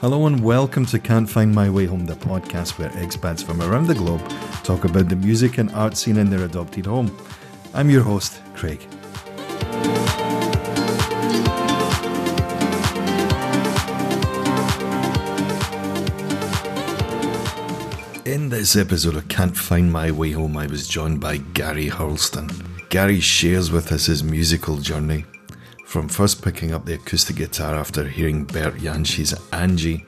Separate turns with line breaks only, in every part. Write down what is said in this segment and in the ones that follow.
Hello and welcome to Can't Find My Way Home, the podcast where expats from around the globe talk about the music and art scene in their adopted home. I'm your host, Craig. In this episode of Can't Find My Way Home, I was joined by Gary Hurlston. Gary shares with us his musical journey from first picking up the acoustic guitar after hearing Bert Jansch's Angie,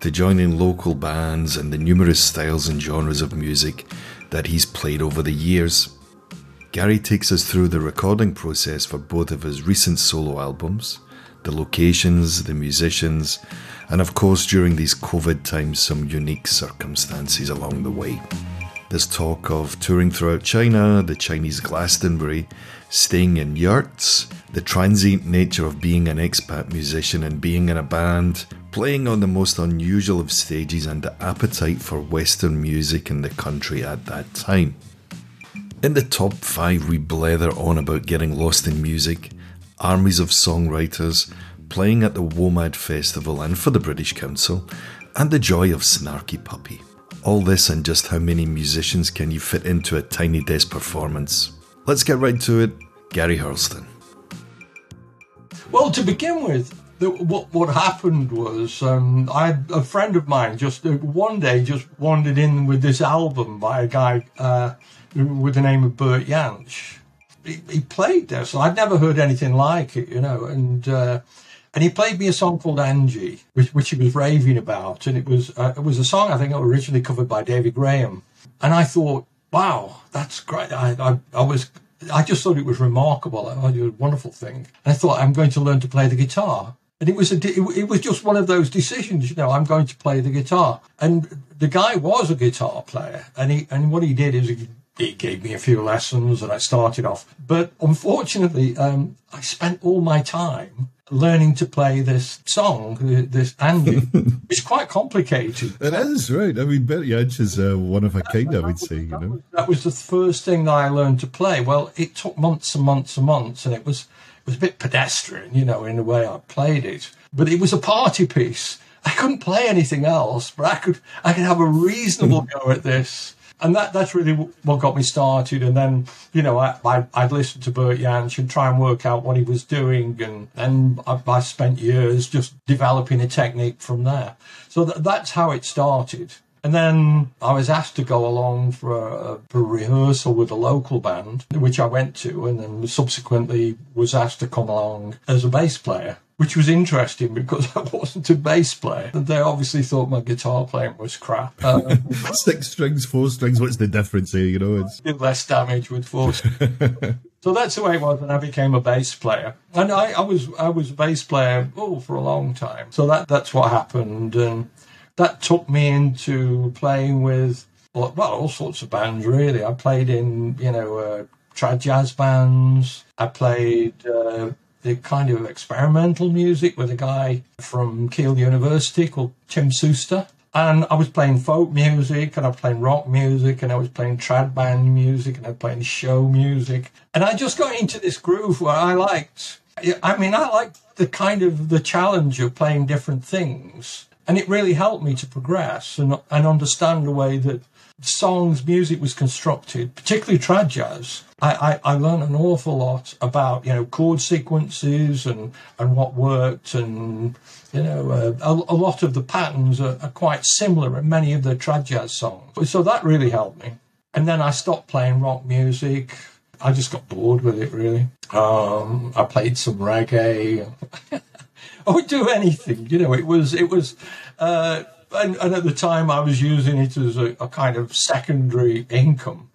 to joining local bands and the numerous styles and genres of music that he's played over the years. Gary takes us through the recording process for both of his recent solo albums, the locations, the musicians, and of course, during these COVID times, some unique circumstances along the way. There's talk of touring throughout China, the Chinese Glastonbury, staying in yurts, the transient nature of being an expat musician and being in a band, playing on the most unusual of stages, and the appetite for Western music in the country at that time. In the top five, we blether on about getting lost in music, armies of songwriters, playing at the WOMAD Festival and for the British Council, and the joy of Snarky Puppy. All this and just how many musicians can you fit into a tiny desk performance? Let's get right to it. Gary Hurlston.
Well, to begin with, the, what what happened was um, I a friend of mine just uh, one day just wandered in with this album by a guy uh, with the name of Bert Jansch. He, he, played this. I'd never heard anything like it, you know, and uh, and he played me a song called Angie, which, which he was raving about, and it was uh, it was a song I think originally covered by David Graham, and I thought, wow, that's great. I, I, I was I just thought it was remarkable. I thought it was a wonderful thing. And I thought I'm going to learn to play the guitar. And it was a, it was just one of those decisions, you know, I'm going to play the guitar. And the guy was a guitar player. And he, and what he did is he, he gave me a few lessons and I started off. But unfortunately, um, I spent all my time learning to play this song, this Angie. it's quite complicated.
It is, right. I mean, Bert Jansch is uh, one of a kind, I would say, you know.
That was the first thing that I learned to play. Well, it took months and months and months, and it was, it was a bit pedestrian, you know, in the way I played it. But it was a party piece. I couldn't play anything else, but I could, I could have a reasonable go at this and that that's really what got me started. And then, you know, I, I, would listen to Bert Jansch and try and work out what he was doing. And, and I, I spent years just developing a technique from there. So th- that's how it started. And then I was asked to go along for a, for a, rehearsal with a local band, which I went to, and then subsequently was asked to come along as a bass player which was interesting because I wasn't a bass player. And they obviously thought my guitar playing was crap. Um,
Six strings, four strings, what's the difference here? You know, it's
less damage with four strings. so that's the way it was, and I became a bass player. And I, I was I was a bass player oh for a long time. So that that's what happened, and that took me into playing with well, all sorts of bands. Really, I played in you know. Uh, trad jazz bands. I played uh, the kind of experimental music with a guy from Keele University called Tim Suster. And I was playing folk music and I was playing rock music and I was playing trad band music and I was playing show music. And I just got into this groove where I liked, I mean, I liked the kind of the challenge of playing different things. And it really helped me to progress and, and understand the way that songs, music was constructed, particularly trad jazz. I, I, I, learned an awful lot about, you know, chord sequences and, and what worked. And, you know, uh, a, a, lot of the patterns are, are, quite similar in many of the trad jazz songs. So that really helped me. And then I stopped playing rock music. I just got bored with it, really. Um, I played some reggae. I would do anything, you know, it was, it was, uh, and, and, at the time I was using it as a, a kind of secondary income.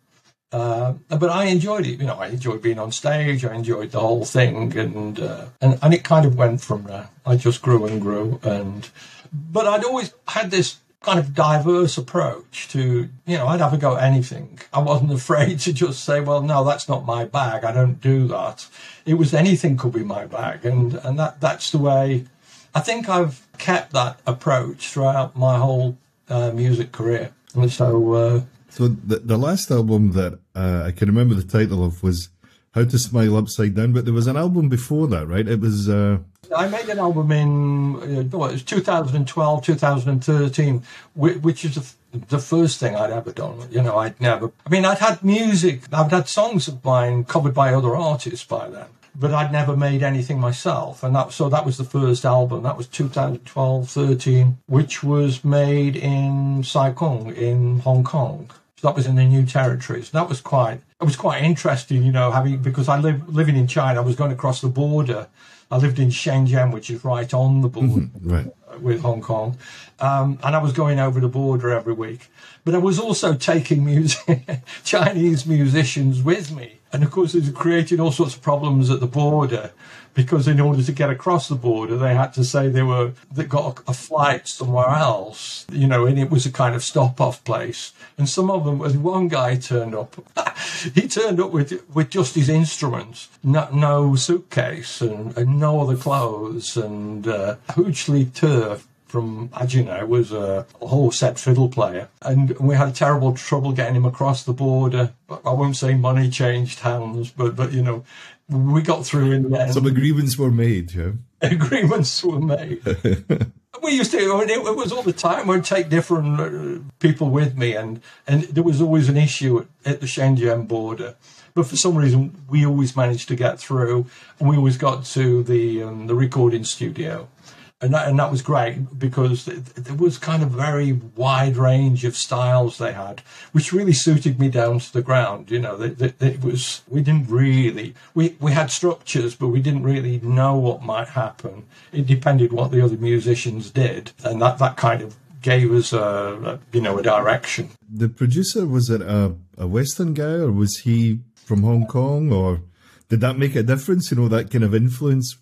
Uh, but I enjoyed it. You know, I enjoyed being on stage. I enjoyed the whole thing, and uh, and and it kind of went from there. I just grew and grew, and but I'd always had this kind of diverse approach to you know I'd have a go at anything. I wasn't afraid to just say, well, no, that's not my bag. I don't do that. It was anything could be my bag, and and that that's the way I think I've kept that approach throughout my whole uh, music career. And so, uh,
so the, the last album that uh, I can remember the title of was How to Smile Upside Down, but there was an album before that, right? It was. Uh...
I made an album in uh, it was 2012, 2013, which is the, the first thing I'd ever done. You know, I'd never. I mean, I'd had music, I'd had songs of mine covered by other artists by then but I'd never made anything myself. And that, so that was the first album. That was 2012, 13, which was made in Sai Kung in Hong Kong. So that was in the new territories. That was quite, it was quite interesting, you know, having, because I live, living in China, I was going across the border. I lived in Shenzhen, which is right on the border
mm-hmm, right.
with Hong Kong. Um, and I was going over the border every week. But I was also taking music, Chinese musicians with me and of course, it created all sorts of problems at the border because in order to get across the border, they had to say they were they got a, a flight somewhere else, you know, and it was a kind of stop-off place. And some of them, one guy turned up. he turned up with with just his instruments, no, no suitcase, and, and, no other clothes, and uh, hugely turf from Agina was a horsehead fiddle player, and we had terrible trouble getting him across the border. I won't say money changed hands, but but you know, we got through in the end.
Some agreements were made, yeah.
Agreements were made. we used to. I mean, it, was all the time. I'd take different uh, people with me, and and there was always an issue at, at the Shenzhen border. But for some reason, we always managed to get through, and we always got to the um, the recording studio and that, and that was great because there was kind of a very wide range of styles they had, which really suited me down to the ground. You know, it was we didn't really we we had structures, but we didn't really know what might happen. It depended what the other musicians did, and that that kind of gave us a, a you know a direction.
The producer was it a, a Western guy or was he from Hong Kong or? Did that make a difference? You know, that kind of influence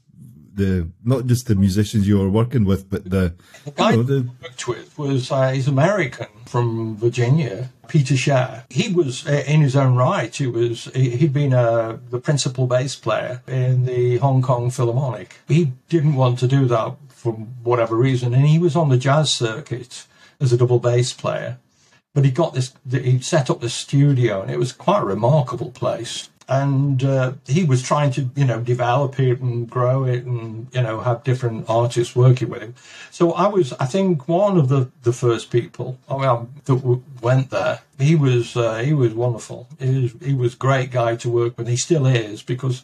the not just the musicians you were working with, but the,
the guy
you
know, the... I worked with was uh, he's American from Virginia, Peter Scherer. He was uh, in his own right. He was he'd been uh, the principal bass player in the Hong Kong Philharmonic. He didn't want to do that for whatever reason, and he was on the jazz circuit as a double bass player. But he got this. He set up the studio, and it was quite a remarkable place and uh, he was trying to you know develop it and grow it and you know have different artists working with him. So i was i think one of the the first people I mean, that w- went there. He was uh, he was wonderful. He was he was great guy to work with. He still is because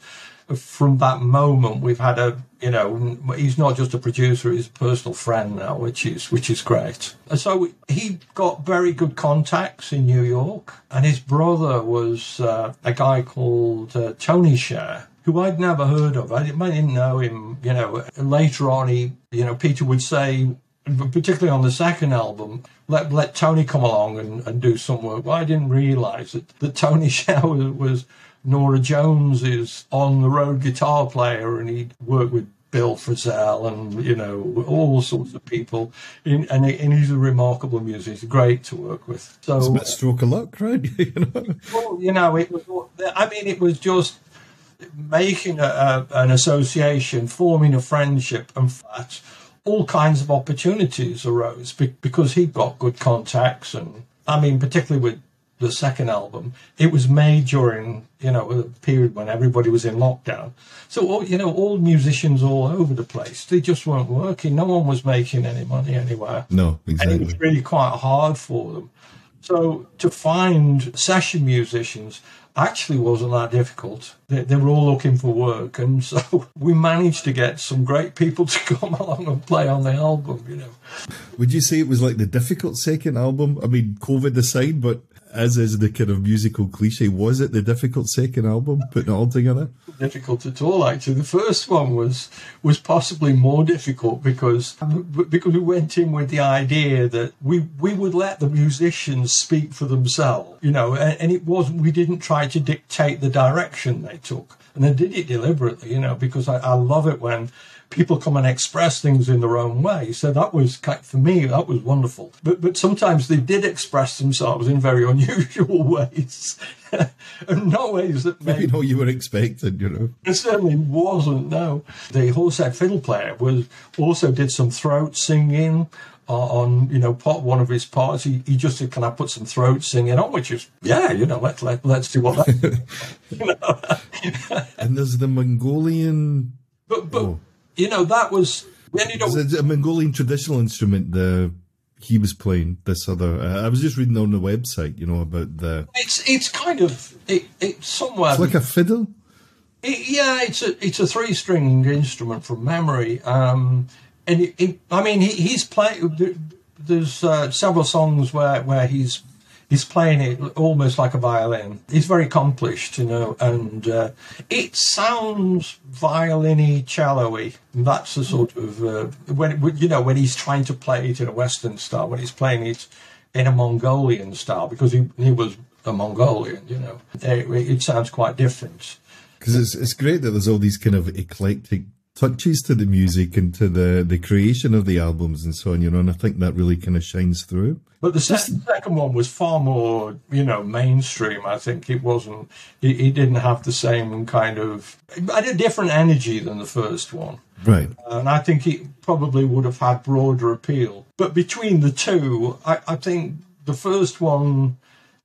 from that moment we've had a you know he's not just a producer he's a personal friend now which is which is great so he got very good contacts in new york and his brother was uh, a guy called uh, tony Scherer, who I'd never heard of. I didn't know him, you know. Later on, he, you know, Peter would say, particularly on the second album, let let Tony come along and, and do some work. Well, I didn't realise that, that Tony was, was Norah Jones is on the road guitar player, and he worked with Bill Frisell and you know all sorts of people. In, and, and he's a remarkable musician. He's great to work with. So
it's a bit stroke of luck, right?
you know? Well, you know, it was. I mean, it was just making a, a, an association, forming a friendship, and that all kinds of opportunities arose because he got good contacts and. I mean, particularly with the second album, it was made during, you know, a period when everybody was in lockdown. So, all, you know, all musicians all over the place, they just weren't working. No one was making any money anywhere.
No, exactly.
And it was really quite hard for them. So to find session musicians actually wasn't that difficult. They, they, were all looking for work, and so we managed to get some great people to come along and play on the album. You know.
Would you say it was like the difficult second album? I mean, COVID aside, but as is the kind of musical cliche, was it the difficult second album, putting it all together?
Difficult at all, actually. The first one was was possibly more difficult because because we went in with the idea that we we would let the musicians speak for themselves, you know, and, and it wasn't. We didn't try to dictate the direction they took, and they did it deliberately, you know, because I, I love it when people come and express things in their own way. So that was for me that was wonderful. But but sometimes they did express themselves in very unusual ways, and not ways that
maybe not you were expecting. You know,
it certainly wasn't. No, the Horsehead fiddle player was also did some throat singing on you know part one of his parts he, he just said can i put some throat singing on which is yeah you know let, let, let's see what that you know?
and there's the Mongolian.
But but oh. You know that was we ended up.
It's a Mongolian traditional instrument. The he was playing this other. Uh, I was just reading on the website, you know, about the.
It's it's kind of it, it's somewhere.
It's like a fiddle.
It, yeah, it's a it's a three string instrument from memory. Um, and it, it, I mean, he, he's playing. There's uh, several songs where where he's he's playing it almost like a violin. He's very accomplished, you know, and uh, it sounds violin-y, cello-y. That's the sort of uh, when you know when he's trying to play it in a Western style. When he's playing it in a Mongolian style, because he he was a Mongolian, you know, it, it sounds quite different.
Because it's it's great that there's all these kind of eclectic touches to the music and to the, the creation of the albums and so on, you know, and I think that really kind of shines through.
But the second one was far more, you know, mainstream. I think it wasn't, it, it didn't have the same kind of, had a different energy than the first one.
Right.
And I think it probably would have had broader appeal. But between the two, I, I think the first one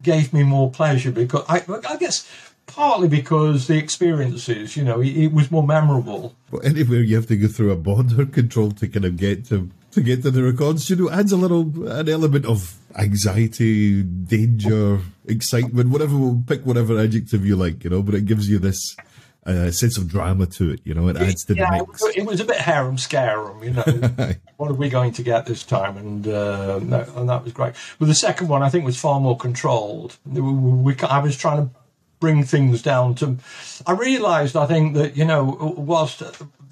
gave me more pleasure because I, I guess partly because the experiences, you know, it, it, was more memorable.
Well, anywhere you have to go through a border control to kind of get to to get to the records, you know, adds a little an element of anxiety, danger, excitement, whatever. Pick whatever adjective you like, you know, but it gives you this uh, sense of drama to it. You know, it adds to yeah, the mix.
It was a bit harem scarum, you know. what are we going to get this time? And uh, no, and that was great. But the second one, I think, was far more controlled. We, we, I was trying to bring things down to. I realised, I think that you know, whilst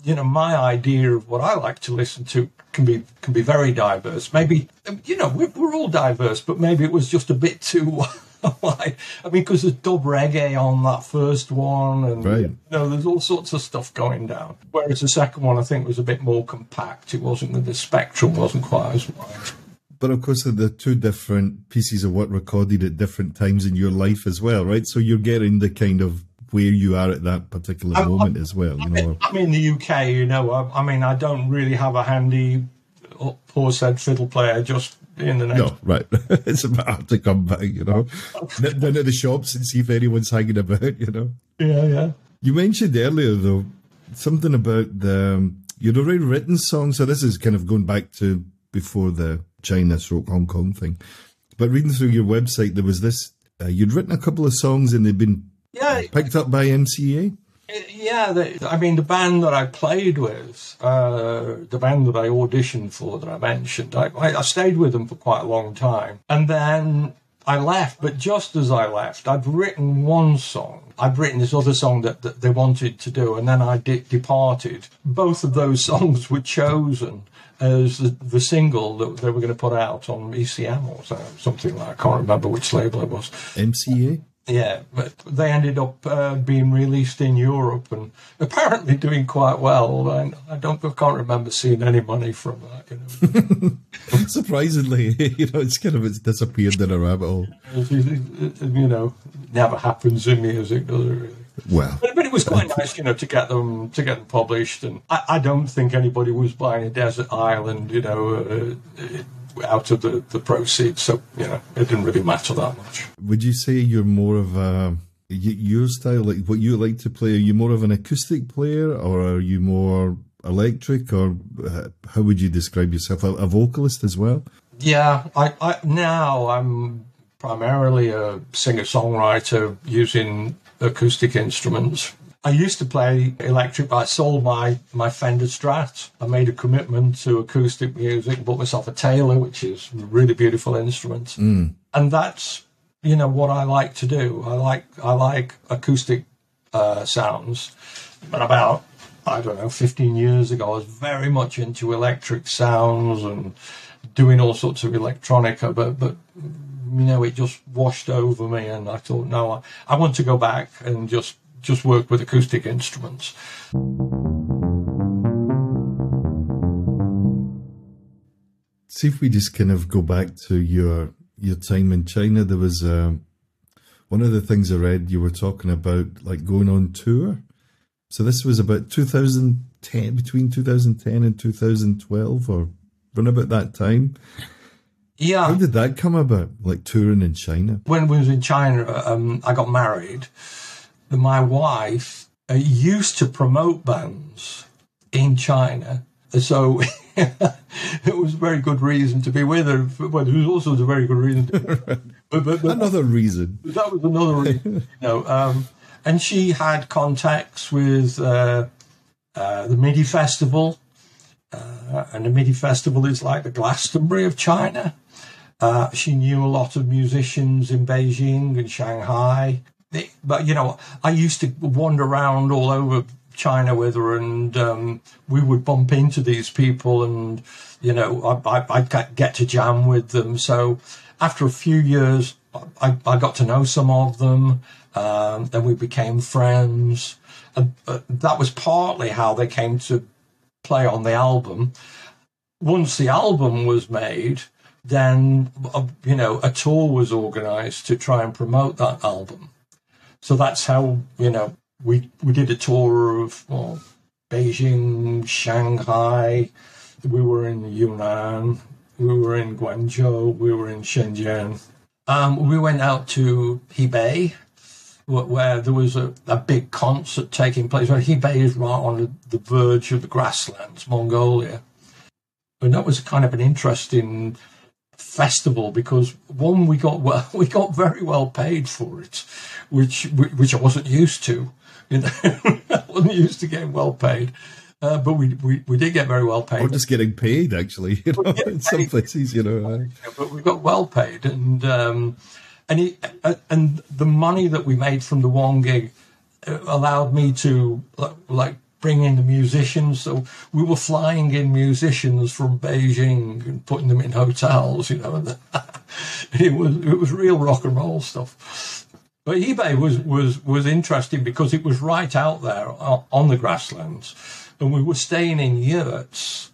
you know my idea of what I like to listen to can be can be very diverse. Maybe you know we're, we're all diverse, but maybe it was just a bit too. wide. I mean, because there's dub reggae on that first one, and right. you know, there's all sorts of stuff going down. Whereas the second one, I think, was a bit more compact. It wasn't the spectrum wasn't quite as wide
but of course they're two different pieces of work recorded at different times in your life as well, right? So you're getting the kind of where you are at that particular I'm, moment I'm, as well. You know,
I'm in the UK. You know, I, I mean, I don't really have a handy horsehead fiddle player just in the next.
No, right. it's about hard to come back, You know, down at the shops and see if anyone's hanging about. You know.
Yeah, yeah.
You mentioned earlier though something about the um, you'd already written songs. So this is kind of going back to before the China stroke Hong Kong thing. But reading through your website, there was this. Uh, you'd written a couple of songs and they'd been yeah, picked up by MCA.
Yeah, the, I mean the band that I played with, uh, the band that I auditioned for that I mentioned, I, I stayed with them for quite a long time, and then I left. But just as I left, I'd written one song. I'd written this other song that, that they wanted to do, and then I de- departed. Both of those songs were chosen as the, the single that they were going to put out on ECM or something like I can't remember which label it was.
MCA?
Yeah, but they ended up uh, being released in Europe and apparently doing quite well. And I don't, I can't remember seeing any money from that. You
know. Surprisingly, you know, it's kind of it's disappeared in a rabbit hole.
You know, never happens in music, does it? Really?
Well,
but, but, it was quite nice, you know, to get them to get them published. And I, I don't think anybody was buying a desert island, you know, uh, out of the, the proceeds. So you know, it didn't really matter that much.
Would you say you're more of a your style, like what you like to play? Are you more of an acoustic player, or are you more electric, or uh, how would you describe yourself? A, a vocalist as well?
Yeah, I, I now I'm primarily a singer songwriter using acoustic instruments. I used to play electric, but I sold my, my Fender Strat. I made a commitment to acoustic music, bought myself a Taylor, which is a really beautiful instrument.
Mm.
And that's, you know, what I like to do. I like, I like acoustic uh, sounds. But about, I don't know, 15 years ago, I was very much into electric sounds and doing all sorts of electronica, but, but you know, it just washed over me, and I thought, no, I, I want to go back and just just work with acoustic instruments.
See if we just kind of go back to your your time in China. There was uh, one of the things I read you were talking about, like going on tour. So this was about 2010, between 2010 and 2012, or run about that time.
Yeah.
How did that come about? Like touring in China?
When we was in China, um, I got married. my wife uh, used to promote bands in China. So it was a very good reason to be with her. Well, there was also a very good reason. To,
but, but, but, another reason.
That was another reason. you know, um, and she had contacts with uh, uh, the MIDI Festival. Uh, and the MIDI Festival is like the Glastonbury of China. Uh, she knew a lot of musicians in Beijing and Shanghai. But, you know, I used to wander around all over China with her, and um, we would bump into these people, and you know, I, would get to jam with them. So after a few years, I, I got to know some of them, um, and we became friends. And uh, that was partly how they came to play on the album. Once the album was made, then uh, you know a tour was organised to try and promote that album. So that's how you know we we did a tour of well, Beijing, Shanghai. We were in Yunnan. We were in Guangzhou. We were in Shenzhen. Um, we went out to Hebei, where there was a, a big concert taking place. Where Hebei is right on the verge of the grasslands, Mongolia, and that was kind of an interesting festival because one we got well, we got very well paid for it, which which I wasn't used to. You know, I wasn't used to getting well paid. Uh, but we, we, we did get very well paid.
Or just getting paid, actually, you know, in some places, you know.
But we got well paid, and um, and it, uh, and the money that we made from the one gig uh, allowed me to like bring in the musicians. So we were flying in musicians from Beijing and putting them in hotels, you know. And it was it was real rock and roll stuff. But Hebei was, was, was interesting because it was right out there on the grasslands, and we were staying in yurts.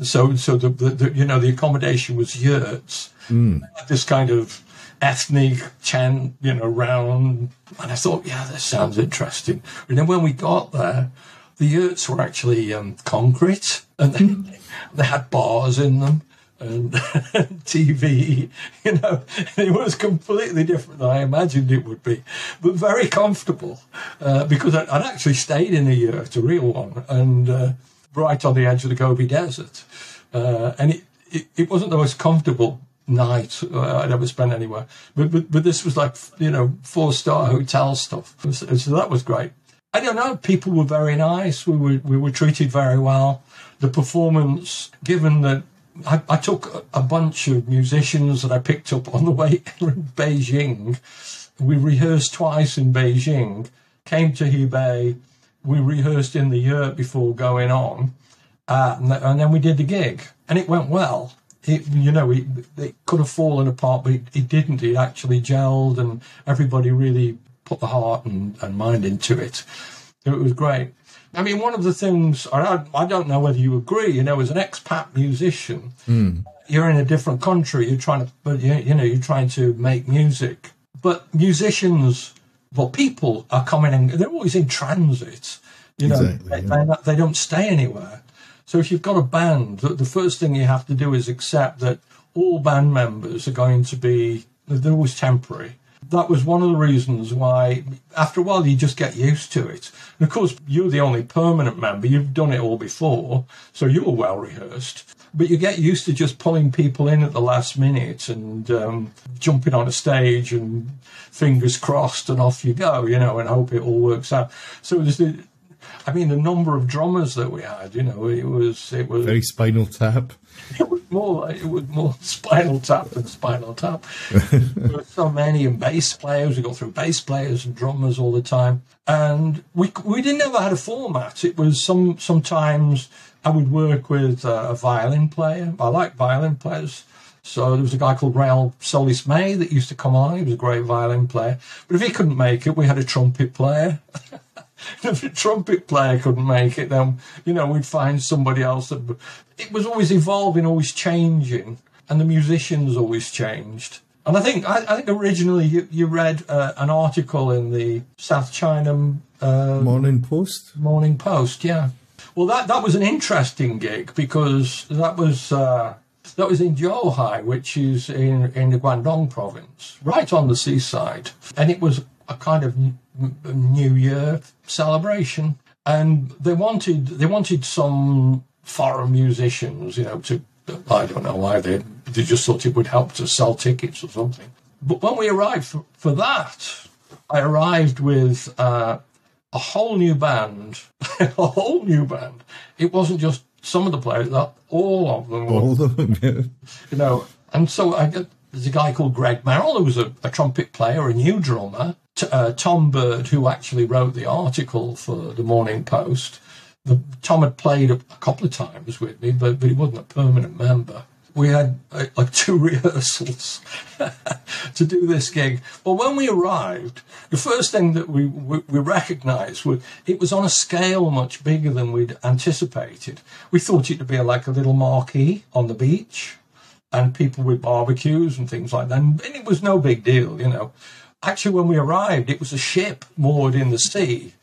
So, so the, the, the you know the accommodation was yurts. Mm. This kind of ethnic chant, you know, round. And I thought, yeah, this sounds interesting. And then when we got there, the yurts were actually um, concrete, and they, they had bars in them and TV, you know, it was completely different than I imagined it would be, but very comfortable uh, because I'd, actually stayed in a yurt, a real one, and uh, right on the edge of the Gobi Desert, uh, and it, it, it wasn't the most comfortable night uh, I'd ever spent anywhere, but, but but this was like you know four star hotel stuff, so, so that was great. I don't know. People were very nice. We were we were treated very well. The performance, given that I, I, took a bunch of musicians that I picked up on the way in Beijing. We rehearsed twice in Beijing, came to Hebei, we rehearsed in the yurt before going on, uh, and, then we did the gig, and it went well. It, you know, it, it could have fallen apart, but it, it, didn't. It actually gelled, and everybody really put the heart and, and mind into it. It was great. I mean, one of the things, I, I don't know whether you agree, you know, as an expat musician, mm. you're in a different country, you're trying to, but you, know, you're trying to make music. But musicians, well, people are coming and they're always in transit. You know, exactly, they, yeah. they, don't stay anywhere. So if you've got a band, the first thing you have to do is accept that all band members are going to be, they're always temporary that was one of the reasons why, after a while, you just get used to it. And of course, you're the only permanent member. You've done it all before, so you were well rehearsed. But you get used to just pulling people in at the last minute and um, jumping on a stage and fingers crossed and off you go, you know, and hope it all works out. So there's the, I mean, the number of drummers that we had, you know, it was it was
very Spinal Tap.
It was more it was more Spinal Tap than Spinal Tap. there were so many and bass players. We got through bass players and drummers all the time, and we we didn't ever had a format. It was some sometimes I would work with uh, a violin player. I like violin players. So there was a guy called Rael Solis May that used to come on. He was a great violin player. But if he couldn't make it, we had a trumpet player. if a trumpet player couldn't make it, then you know we'd find somebody else. That it was always evolving, always changing, and the musicians always changed. And I think I, I think originally you, you read uh, an article in the South China
uh, Morning Post.
Morning Post, yeah. Well, that that was an interesting gig because that was. Uh, that was in Zhuhai, which is in, in the Guangdong province, right on the seaside. And it was a kind of New Year celebration, and they wanted they wanted some foreign musicians, you know, to I don't know why they they just thought it would help to sell tickets or something. But when we arrived for, for that, I arrived with uh, a whole new band, a whole new band. It wasn't just some of the players, all of them.
All of them, yeah.
You know, and so I got, there's a guy called Greg Merrill who was a, a trumpet player, a new drummer. T- uh, Tom Bird, who actually wrote the article for the Morning Post. The, Tom had played a, a, couple of times with me, but, but he wasn't a permanent member we had uh, like two rehearsals to do this gig. Well, when we arrived, the first thing that we, we, we recognised was it was on a scale much bigger than we'd anticipated. We thought it would be like a little marquee on the beach and people with barbecues and things like that. And it was no big deal, you know. Actually, when we arrived, it was a ship moored in the sea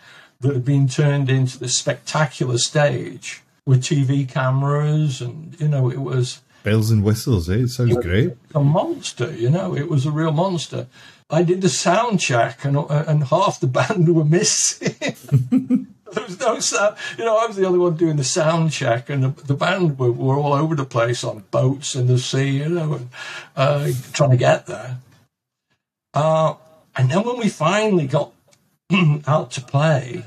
that had been turned into this spectacular stage with TV cameras and, you know, it was
Bells and whistles, eh? It sounds it great.
A monster, you know, it was a real monster. I did the sound check and, and half the band were missing. there was no sound. You know, I was the only one doing the sound check, and the, the band were, were, all over the place on boats in the sea, you know, and uh, trying to get there. Uh, and then when we finally got out to play,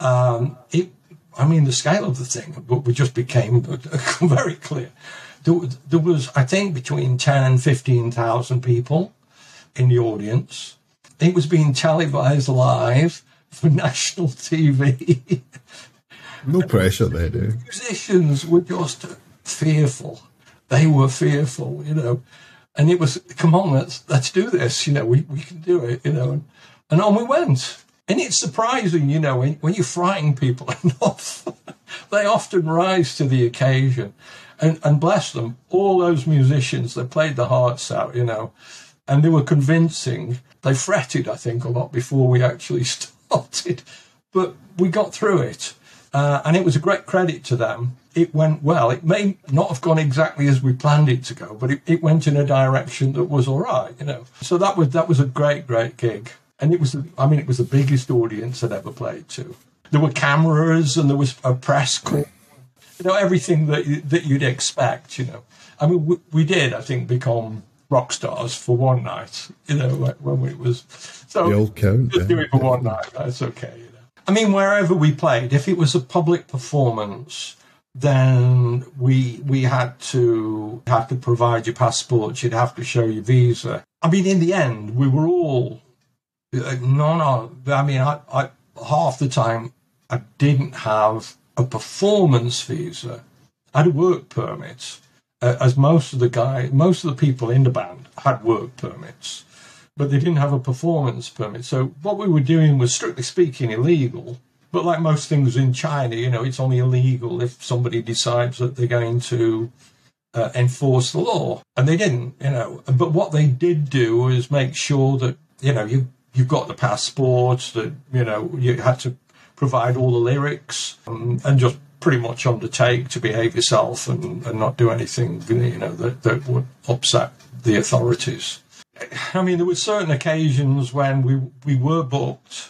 um, it, I mean, the scale of the thing but we just became very clear there, there was, I think, between 10 and 15,000 people in the audience. It was being televised live for national TV.
no pressure there, dude.
Musicians were just fearful. They were fearful, you know. And it was, come on, let's let's do this. You know, we, we can do it, you know. And, and on we went. And it's surprising, you know, when, when you frighten people enough, they often rise to the occasion and, and bless them, all those musicians, they played the hearts out, you know, and they were convincing. They fretted, I think, a lot before we actually started, but we got through it. Uh, and it was a great credit to them. It went well. It may not have gone exactly as we planned it to go, but it, it went in a direction that was all right, you know. So that was that was a great, great gig, and it was. I mean, it was the biggest audience I'd ever played to. There were cameras and there was a press corps you know everything that that you'd expect. You know, I mean, we, we did, I think, become rock stars for one night. You know, when it was so
the old count,
just do it for one night. That's okay. I mean, wherever we played, if it was a public performance, then we we had to have to provide your passport. You'd have to show your visa. I mean, in the end, we were all uh, no, no. I mean, I, I half the time I didn't have a performance visa. I had a work permit, uh, as most of the guy, most of the people in the band had work permits, but they didn't have a performance permit. So what we were doing was, strictly speaking, illegal. But like most things in China, you know, it's only illegal if somebody decides that they're going to uh, enforce the law, and they didn't, you know. But what they did do was make sure that you know you you've got the passports, that you know you had to provide all the lyrics um, and just pretty much undertake to behave yourself and, and not do anything you know that, that would upset the authorities. I mean, there were certain occasions when we we were booked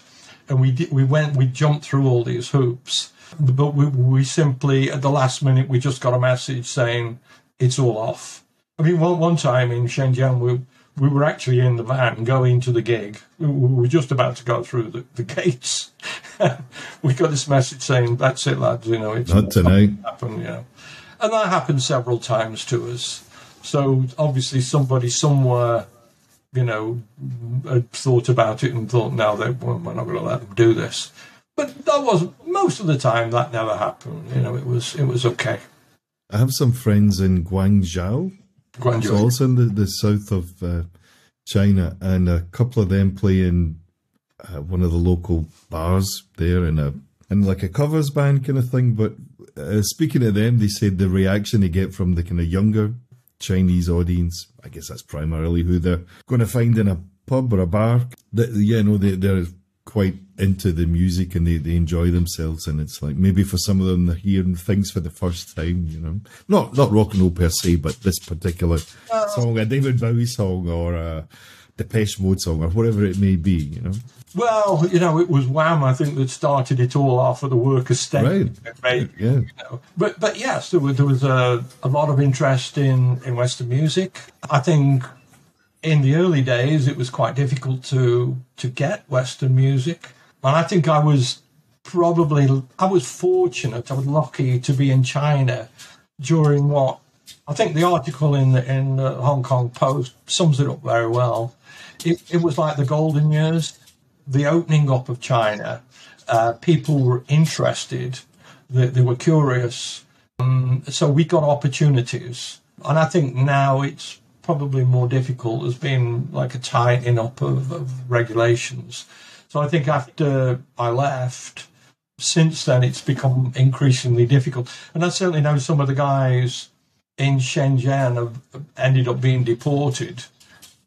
and we did, we went we jumped through all these hoops, but we, we simply at the last minute we just got a message saying it's all off. I mean, one one time in Shenzhen we we were actually in the van going to the gig. We were just about to go through the, the gates. we got this message saying, "That's it, lads. You know, it's
not tonight."
Happen, you know, and that happened several times to us. So obviously, somebody somewhere, you know, had thought about it and thought, "Now that we're not going to let them do this." But that was most of the time that never happened. You know, it was it was okay.
I have some friends in Guangzhou
Guangzhou.
So also in the, the south of uh, China, and a couple of them play in uh, one of the local bars there in a in like a covers band kind of thing. But uh, speaking to them, they said the reaction they get from the kind of younger Chinese audience, I guess that's primarily who they're going to find in a pub or a bar. That yeah, no, they, they're quite into the music and they, they enjoy themselves and it's like maybe for some of them they're hearing things for the first time you know not not rock and roll per se but this particular oh. song a david bowie song or a Depeche Mode song or whatever it may be, you know.
Well, you know, it was Wham, I think, that started it all off at the workers' state.
Right. yeah. You
know. But but yes, there was, there was a, a lot of interest in, in Western music. I think in the early days it was quite difficult to to get Western music. And I think I was probably I was fortunate, I was lucky to be in China during what I think the article in the, in the Hong Kong Post sums it up very well. It, it was like the golden years the opening up of China, uh, people were interested, they, they were curious. Um, so we got opportunities. And I think now it's probably more difficult. There's been like a tightening up of, of regulations. So I think after I left, since then it's become increasingly difficult. And I certainly know some of the guys in Shenzhen have ended up being deported,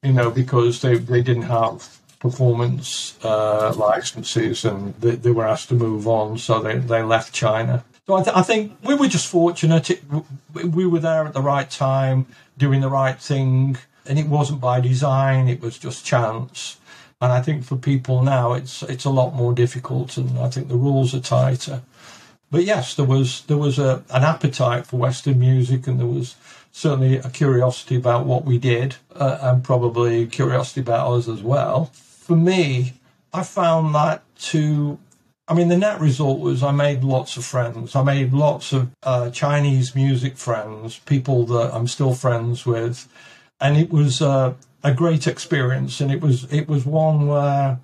you know, because they, they didn't have performance uh, licenses and they, they, were asked to move on, so they, they left China. So I, th- I think we were just fortunate. It, we were there at the right time, doing the right thing, and it wasn't by design, it was just chance. And I think for people now, it's it's a lot more difficult, and I think the rules are tighter. But yes, there was there was a, an appetite for Western music, and there was certainly a curiosity about what we did, uh, and probably curiosity about us as well for me, I found that to, I mean, the net result was I made lots of friends. I made lots of uh, Chinese music friends, people that I'm still friends with, and it was uh, a great experience. And it was it was one where,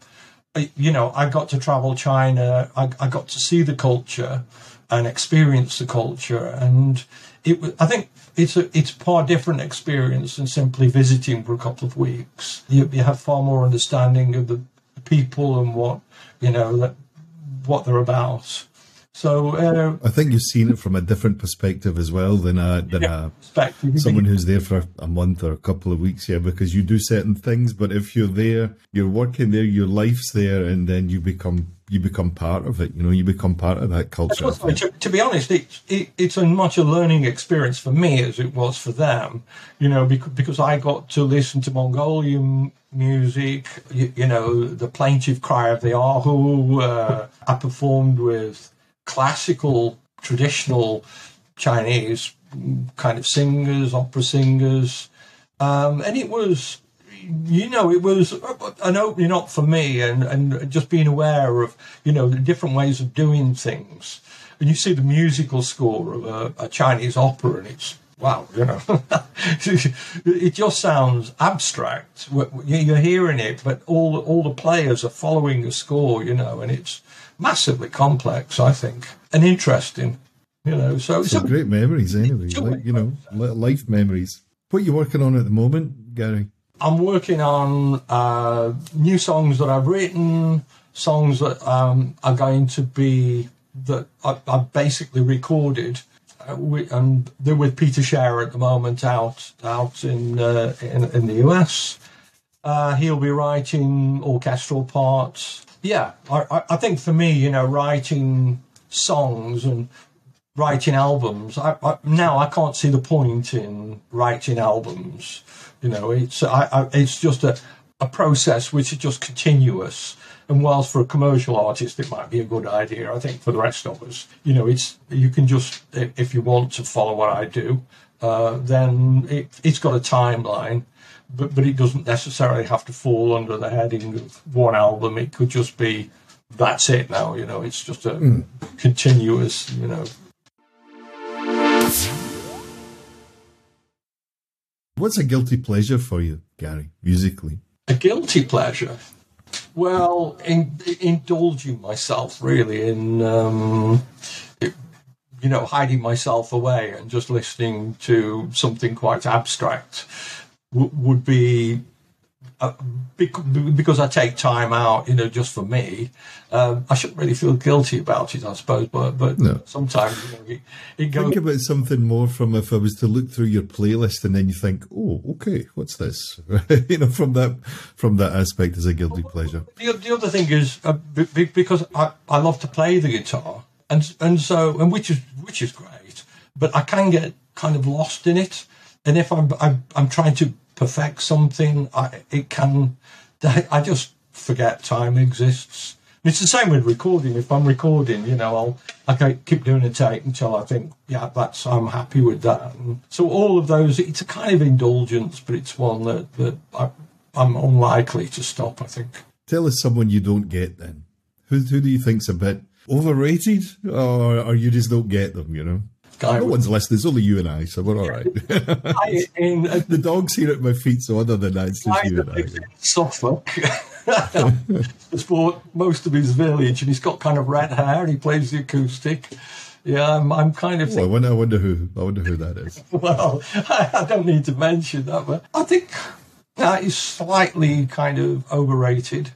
you know, I got to travel China. I, I got to see the culture and experience the culture, and it was. I think it's a it's far different experience than simply visiting for a couple of weeks. You, you have far more understanding of the people and what you know that what they're about. So uh,
I think you've seen it from a different perspective as well than a than a someone who's there for a month or a couple of weeks. Yeah, because you do certain things, but if you're there, you're working there, your life's there, and then you become you become part of it. You know, you become part of that culture.
To, to, be honest, it, it, it's as much a learning experience for me as it was for them. You know, because, because I got to listen to Mongolian music. You, you know, the plaintive cry of the Erhu. Uh, I performed with classical, traditional Chinese kind of singers, opera singers, um, and it was you know, it was an opening up for me and, and just being aware of, you know, the different ways of doing things. And you see the musical score of a, a Chinese opera and it's, wow, you know, it just sounds abstract. You're hearing it, but all, all the players are following the score, you know, and it's massively complex, I think, and interesting. You know, so
it's great memories anyway, like, you know, life memories. What are you working on at the moment, Gary?
I'm working on uh, new songs that I've written, songs that um, are going to be that I, have basically recorded, uh, and they're with Peter Scherer at the moment out out in uh, in, in, the US. Uh, he'll be writing orchestral parts. Yeah, I, I think for me, you know, writing songs and writing albums. I, I, now I can't see the point in writing albums you know, it's I, it's just a, a process which is just continuous. And whilst for a commercial artist it might be a good idea, I think for the rest of us, you know, it's you can just if you want to follow what I do, uh, then it, it's got a timeline, but but it doesn't necessarily have to fall under the heading of one album. It could just be that's it now. You know, it's just a mm. continuous, you know,
What's a guilty pleasure for you, Gary, musically?
A guilty pleasure? Well, in, indulging myself really in, um, you know, hiding myself away and just listening to something quite abstract w- would be uh, because I take time out, you know, just for me, um, I shouldn't really feel guilty about it, I suppose. But but no. sometimes you know, it, it goes.
Think about something more from if I was to look through your playlist and then you think, oh, okay, what's this? you know, from that from that aspect as a guilty pleasure.
The, the other thing is uh, because I, I love to play the guitar, and and so and which is which is great, but I can get kind of lost in it, and if I'm I'm, I'm trying to perfect something, I, it can. I just forget time exists. It's the same with recording. If I'm recording, you know, I'll I keep doing a take until I think, yeah, that's I'm happy with that. And so all of those, it's a kind of indulgence, but it's one that that I, I'm unlikely to stop. I think.
Tell us someone you don't get then. Who who do you think's a bit overrated, or or you just don't get them? You know. Guy no one's listening. It's only you and I, so we're all right. I, in, uh, the dog's here at my feet, so other than that, it's just you and I.
Suffolk. has bought most of his village, and he's got kind of red hair, and he plays the acoustic. Yeah, I'm, I'm kind of.
Oh, I wonder. I wonder who. I wonder who that is.
well, I, I, don't need to mention that, but I think that is slightly kind of overrated.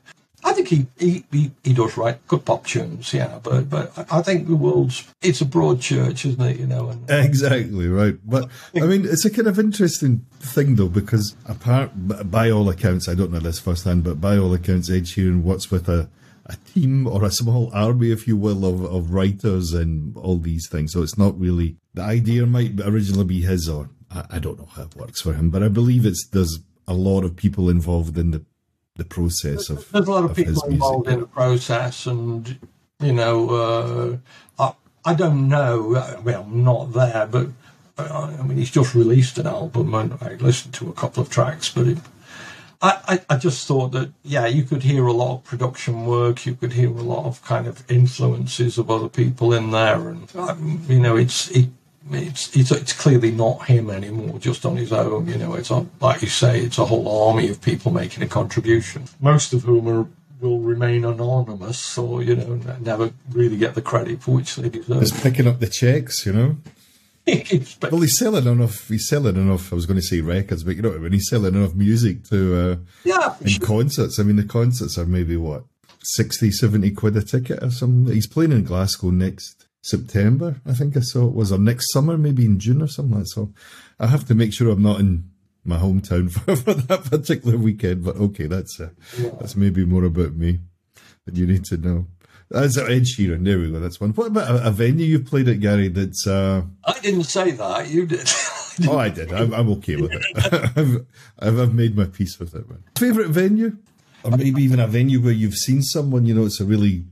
I think he, he, he, he, does write good pop tunes, yeah, but but I think the world's it's a broad church, isn't it? You know, and,
exactly right. But I mean, it's a kind of interesting thing though, because apart by all accounts, I don't know this firsthand, but by all accounts, Ed Sheeran works with a a team or a small army, if you will, of, of writers and all these things. So it's not really the idea might originally be his, or I, I don't know how it works for him, but I believe it's there's a lot of people involved in the the process of.
There's a lot of, of people involved in the process, and you know, uh, I, I don't know. Well, not there, but uh, I mean, he's just released an album, and I listened to a couple of tracks, but it, I, I, I just thought that yeah, you could hear a lot of production work, you could hear a lot of kind of influences of other people in there, and um, you know, it's it it's, it's it's clearly not him anymore, just on his own. You know, it's a, like you say, it's a whole army of people making a contribution, most of whom are will remain anonymous or you know never really get the credit for which they deserve.
Just picking up the checks, you know. well, he's selling enough. He's selling enough. I was going to say records, but you know when he's selling enough music to uh,
yeah,
in sure. concerts. I mean, the concerts are maybe what 60, 70 quid a ticket or something. He's playing in Glasgow next September, I think I saw it was, or next summer, maybe in June or something like that. So I have to make sure I'm not in my hometown for, for that particular weekend. But okay, that's uh, that's maybe more about me that you need to know. That's Ed Sheeran. There we go. That's one. What about a, a venue you've played at, Gary? That's uh...
I didn't say that. You did.
oh, I did. I'm, I'm okay with it. I've, I've, I've made my peace with it. Man. Favorite venue, or maybe even a venue where you've seen someone. You know, it's a really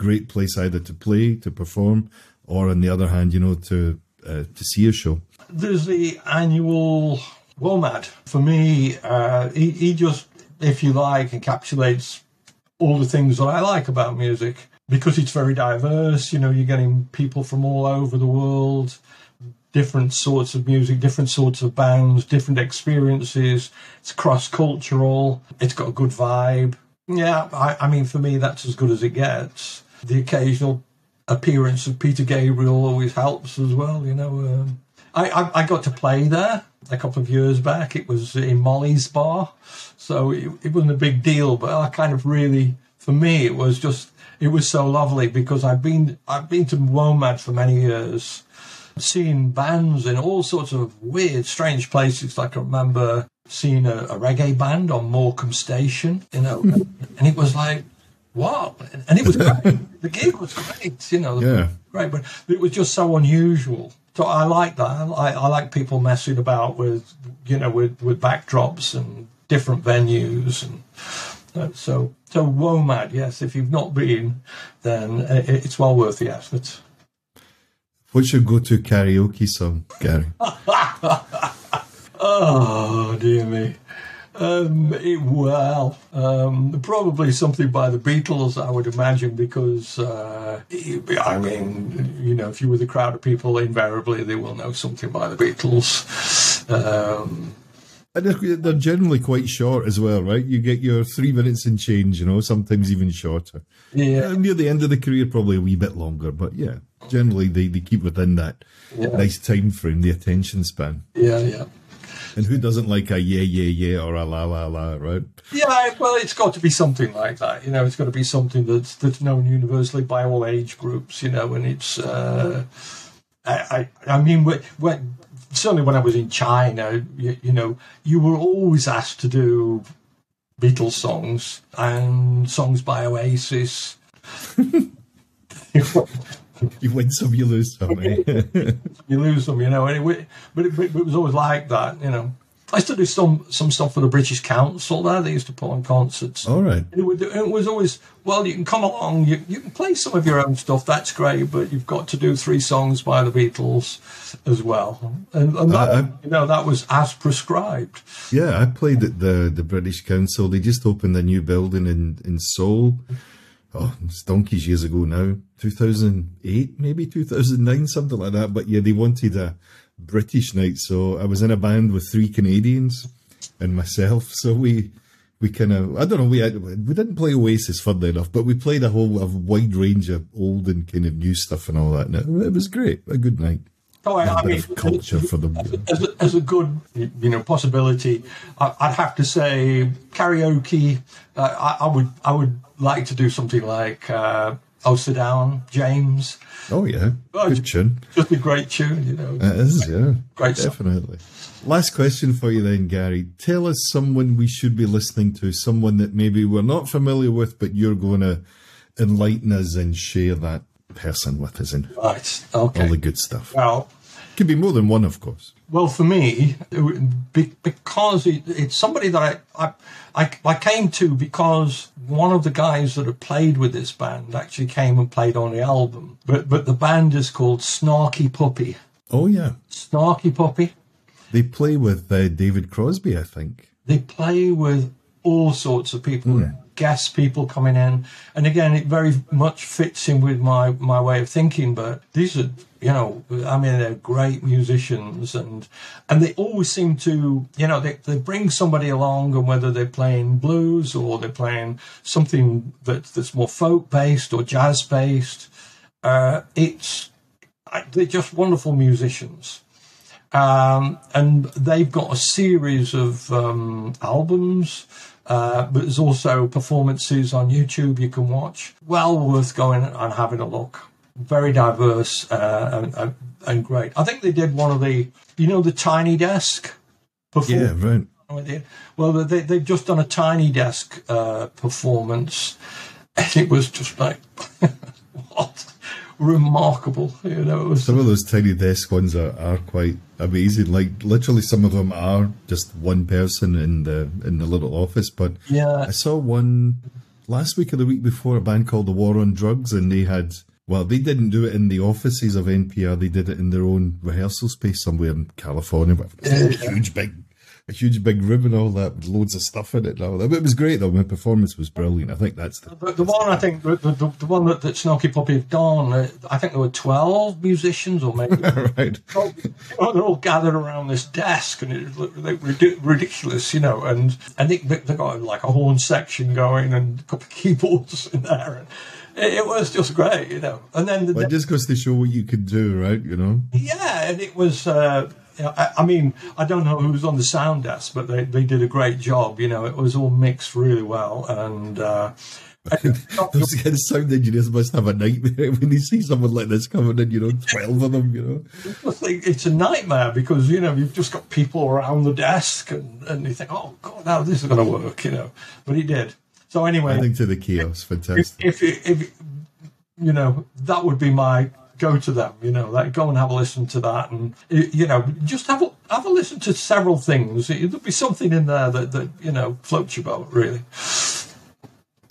great place either to play, to perform, or on the other hand, you know, to uh, to see a show.
There's the annual WOMAD. For me, uh, he, he just, if you like, encapsulates all the things that I like about music because it's very diverse. You know, you're getting people from all over the world, different sorts of music, different sorts of bands, different experiences. It's cross cultural. It's got a good vibe. Yeah, I, I, mean, for me, that's as good as it gets the occasional appearance of Peter Gabriel always helps as well. You know, um, I, I, I got to play there a couple of years back. It was in Molly's bar, so it, it wasn't a big deal. But I kind of really, for me, it was just it was so lovely because I've been I've been to WOMAD for many years, seeing bands in all sorts of weird, strange places. Like I remember seeing a, a reggae band on Morecambe Station, you know, and it was like wow. And it was great. the gig was great, you know.
Yeah.
Great, but it was just so unusual. So I like that. I, I like people messing about with, you know, with, with backdrops and different venues and uh, so so WOMAD, yes. If you've not been, then it's well worth the effort.
What's your go-to karaoke song, Gary?
oh dear me. Um, it, well, um, probably something by the Beatles, I would imagine, because uh, I mean, you know, if you were the crowd of people, invariably they will know something by the Beatles. Um,
and they're generally quite short as well, right? You get your three minutes and change, you know, sometimes even shorter.
Yeah. Uh,
near the end of the career, probably a wee bit longer, but yeah, generally they, they keep within that yeah. nice time frame, the attention span.
Yeah, yeah.
And who doesn't like a yeah, yeah, yeah or a la, la, la, right?
Yeah, well, it's got to be something like that. You know, it's got to be something that's that's known universally by all age groups. You know, and it's. Uh, I, I, I mean, when, when certainly when I was in China, you, you know, you were always asked to do Beatles songs and songs by Oasis.
you win some, you lose some. Eh?
you lose some, you know. Anyway, but it, but it was always like that, you know. I used to do some some stuff for the British Council there. They used to put on concerts.
All right.
It, would, it was always well. You can come along. You, you can play some of your own stuff. That's great, but you've got to do three songs by the Beatles as well. And, and that,
I- I-
you know that was as prescribed.
Yeah, I played at the the British Council. They just opened a new building in in Seoul. Oh, it's donkeys years ago now. 2008, maybe 2009, something like that. But yeah, they wanted a British night, so I was in a band with three Canadians and myself. So we we kind of I don't know we had, we didn't play Oasis funnily enough, but we played a whole a wide range of old and kind of new stuff and all that. And it, it was great, a good night.
Oh, I, I mean,
culture for them.
as a, as a good you know possibility, I, I'd have to say karaoke. Uh, I, I would I would like to do something like uh, "Oh Sit Down," James.
Oh yeah,
Oh,
good tune.
Just a great tune, you know.
It is, yeah.
Great song.
Definitely. Last question for you then, Gary. Tell us someone we should be listening to, someone that maybe we're not familiar with, but you're going to enlighten us and share that person with us and
Right.
all the good stuff.
Well,
Could be more than one, of course.
Well, for me, it would be, because it's somebody that I, I, I, came to because one of the guys that had played with this band actually came and played on the album. But but the band is called Snarky Puppy.
Oh, yeah.
Snarky Puppy.
They play with uh, David Crosby, I think.
They play with all sorts of people, guest people coming in, and again, it very much fits in with my my way of thinking. But these are, you know, I mean, they're great musicians, and and they always seem to, you know, they they bring somebody along, and whether they're playing blues or they're playing something that that's more folk based or jazz based, uh, it's they're just wonderful musicians um, and they've got a series of um, albums. Uh, but there's also performances on YouTube you can watch. Well worth going and having a look. Very diverse uh, and, and, great. I think they did one of the, you know, the Tiny Desk
Yeah, right.
Well, they, they've just done a Tiny Desk uh, performance, and it was just like? Remarkable. You know, it was
Some of those tiny desk ones are, are quite amazing. Like literally, some of them are just one person in the in the little office. But
Yeah.
I saw one last week or the week before a band called the War on Drugs, and they had well, they didn't do it in the offices of NPR. They did it in their own rehearsal space somewhere in California. But a huge big, a huge big room and all that, with loads of stuff in it. And all that. But it was great though. My performance was brilliant. I think that's the
The, the one I think, the, the, the one that, that Snarky Puppy have done, uh, I think there were 12 musicians or maybe.
right.
Know, they're all gathered around this desk and it looked ridiculous, you know. And and they, they got like a horn section going and a couple of keyboards in there. And it, was just great, you know. And then the,
it just goes to show what you can do, right? You know.
yeah, and it was. Uh, I, I mean, I don't know who was on the sound desk, but they, they did a great job. You know, it was all mixed really well, and uh,
Those kind of sound engineers must have a nightmare when they see someone like this coming in, you know, 12 of them, you know.
It's a nightmare because you know you've just got people around the desk, and, and you think, oh god, now this is going to work, you know. But he did. So anyway,
Adding to the chaos,
if,
fantastic.
if, if you know that would be my go to them you know like go and have a listen to that and you know just have a have a listen to several things there'll be something in there that, that you know floats your boat really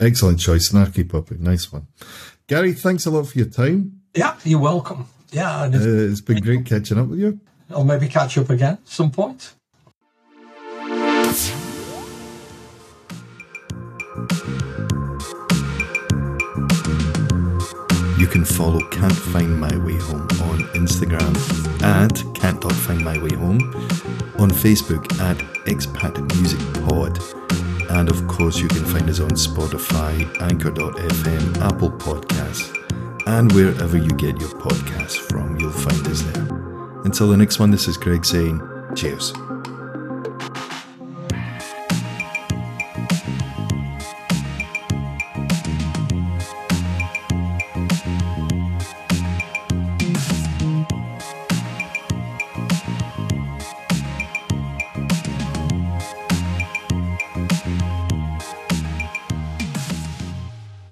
Excellent choice, Snarky Puppy. Nice one. Gary, thanks a lot for your time.
yeah you're welcome yeah and
Uh,
it's-
it's been great catching up with you.
i'll maybe catch up again at some point
can follow Can't Find My Way Home on Instagram at can't.findmywayhome, on Facebook at Expat Music Pod, and of course you can find us on Spotify, Anchor.fm, Apple Podcasts, and wherever you get your podcasts from, you'll find us there. Until the next one, this is Craig saying cheers.